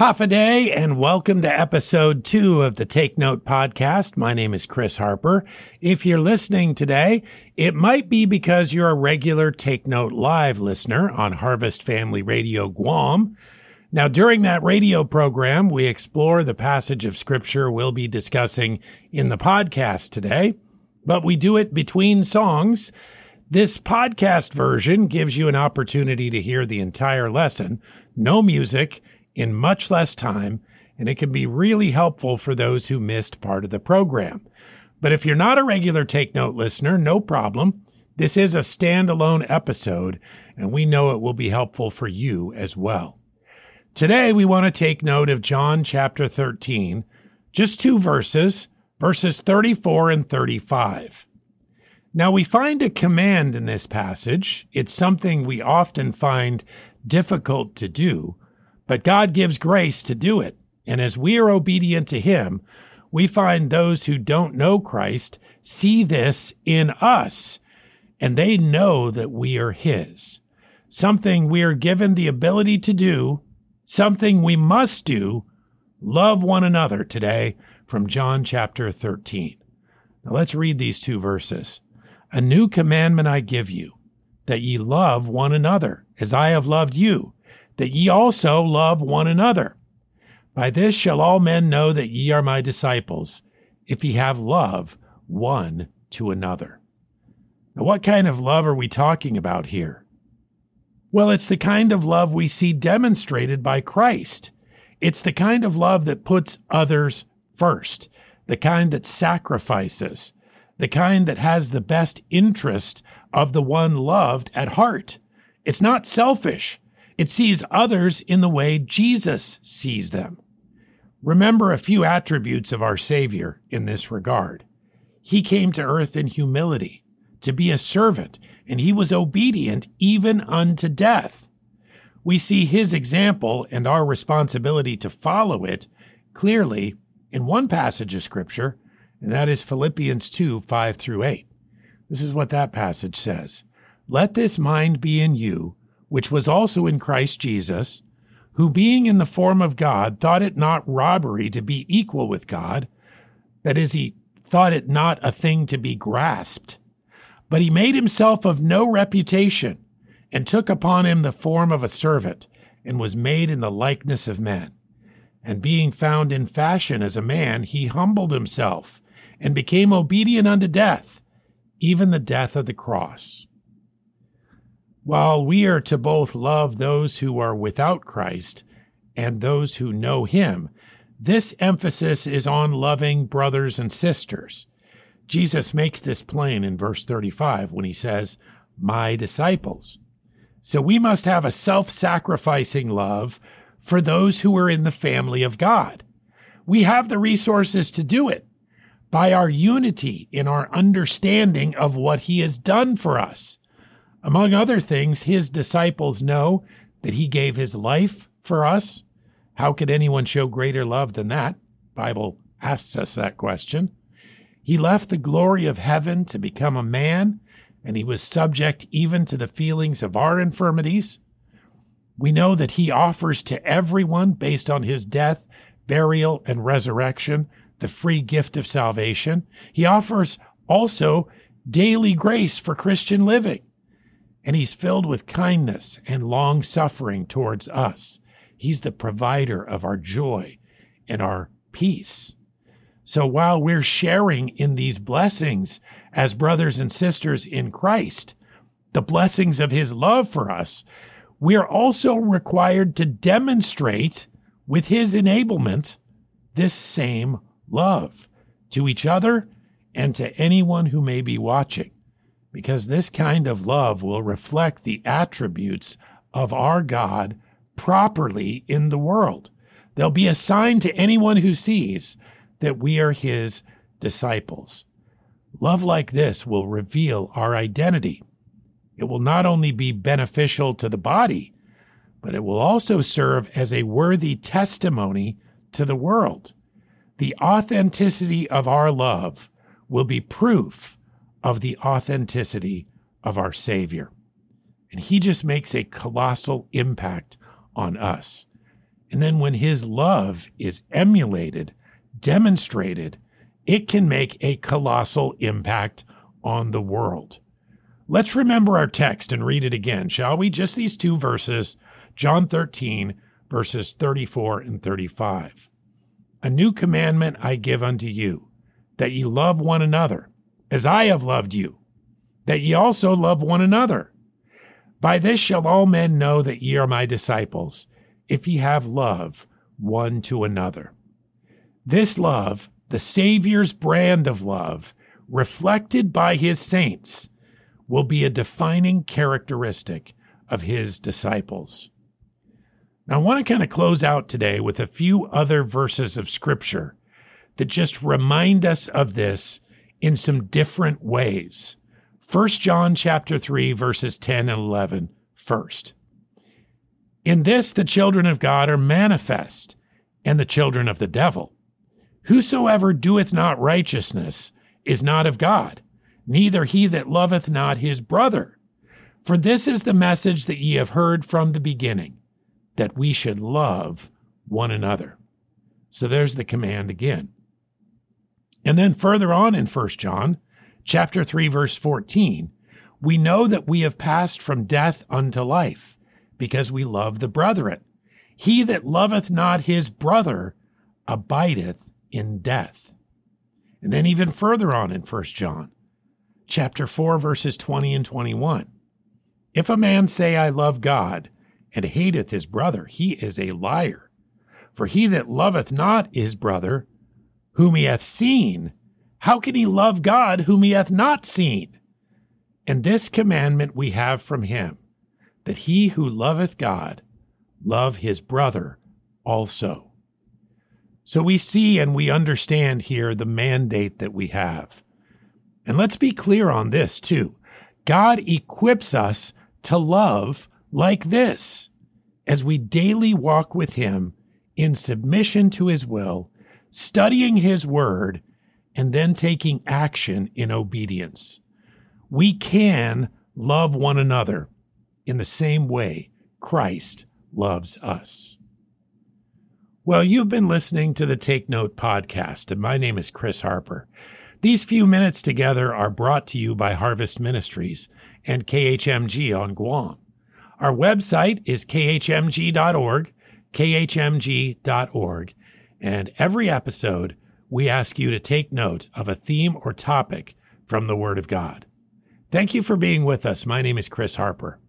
Hafa Adai and welcome to episode two of the Take Note podcast. My name is Chris Harper. If you're listening today, it might be because you're a regular Take Note live listener on Harvest Family Radio Guam. Now, during that radio program, we explore the passage of scripture we'll be discussing in the podcast today, but we do it between songs. This podcast version gives you an opportunity to hear the entire lesson, no music, in much less time, and it can be really helpful for those who missed part of the program. But if you're not a regular Take Note listener, no problem. This is a standalone episode, and we know it will be helpful for you as well. Today, we want to take note of John chapter 13, just two verses, verses 34 and 35. Now, we find a command in this passage. It's something we often find difficult to do, but God gives grace to do it. And as we are obedient to Him, we find those who don't know Christ see this in us, and they know that we are His. Something we are given the ability to do, something we must do, love one another today from John chapter 13. Now let's read these two verses. A new commandment I give you, that ye love one another as I have loved you that ye also love one another. By this shall all men know that ye are my disciples, if ye have love one to another. Now, what kind of love are we talking about here? Well, it's the kind of love we see demonstrated by Christ. It's the kind of love that puts others first, the kind that sacrifices, the kind that has the best interest of the one loved at heart. It's not selfish. It sees others in the way Jesus sees them. Remember a few attributes of our Savior in this regard. He came to earth in humility, to be a servant, and he was obedient even unto death. We see his example and our responsibility to follow it clearly in one passage of Scripture, and that is Philippians 2 5 through 8. This is what that passage says Let this mind be in you which was also in Christ Jesus, who being in the form of God thought it not robbery to be equal with God, that is, he thought it not a thing to be grasped. But he made himself of no reputation, and took upon him the form of a servant, and was made in the likeness of men. And being found in fashion as a man, he humbled himself, and became obedient unto death, even the death of the cross. While we are to both love those who are without Christ and those who know Him, this emphasis is on loving brothers and sisters. Jesus makes this plain in verse 35 when he says, My disciples. So we must have a self sacrificing love for those who are in the family of God. We have the resources to do it by our unity in our understanding of what He has done for us. Among other things, his disciples know that he gave his life for us. How could anyone show greater love than that? Bible asks us that question. He left the glory of heaven to become a man, and he was subject even to the feelings of our infirmities. We know that he offers to everyone, based on his death, burial, and resurrection, the free gift of salvation. He offers also daily grace for Christian living and he's filled with kindness and long suffering towards us. He's the provider of our joy and our peace. So while we're sharing in these blessings as brothers and sisters in Christ, the blessings of his love for us, we're also required to demonstrate with his enablement this same love to each other and to anyone who may be watching because this kind of love will reflect the attributes of our God properly in the world. They'll be a sign to anyone who sees that we are his disciples. Love like this will reveal our identity. It will not only be beneficial to the body, but it will also serve as a worthy testimony to the world. The authenticity of our love will be proof of the authenticity of our Savior. And he just makes a colossal impact on us. And then when his love is emulated, demonstrated, it can make a colossal impact on the world. Let's remember our text and read it again, shall we? Just these two verses, John 13, verses 34 and 35. A new commandment I give unto you, that ye love one another, as I have loved you, that ye also love one another. By this shall all men know that ye are my disciples, if ye have love one to another. This love, the Savior's brand of love, reflected by his saints, will be a defining characteristic of his disciples. Now, I want to kind of close out today with a few other verses of scripture that just remind us of this in some different ways. 1 John chapter 3 verses 10 and 11 first. In this the children of God are manifest, and the children of the devil. Whosoever doeth not righteousness is not of God, neither he that loveth not his brother. For this is the message that ye have heard from the beginning, that we should love one another. So there's the command again. And then further on in 1 John, chapter 3 verse 14, we know that we have passed from death unto life because we love the brethren. He that loveth not his brother abideth in death. And then even further on in 1 John, chapter 4 verses 20 and 21. If a man say I love God and hateth his brother, he is a liar. For he that loveth not his brother, whom he hath seen, how can he love God whom he hath not seen? And this commandment we have from him, that he who loveth God love his brother also. So we see and we understand here the mandate that we have. And let's be clear on this too. God equips us to love like this as we daily walk with him in submission to his will, studying his word, and then taking action in obedience. We can love one another in the same way Christ loves us. Well, you've been listening to the Take Note podcast, and my name is Chris Harper. These few minutes together are brought to you by Harvest Ministries and KHMG on Guam. Our website is khmg.org, khmg.org, and every episode we ask you to take note of a theme or topic from the Word of God. Thank you for being with us. My name is Chris Harper.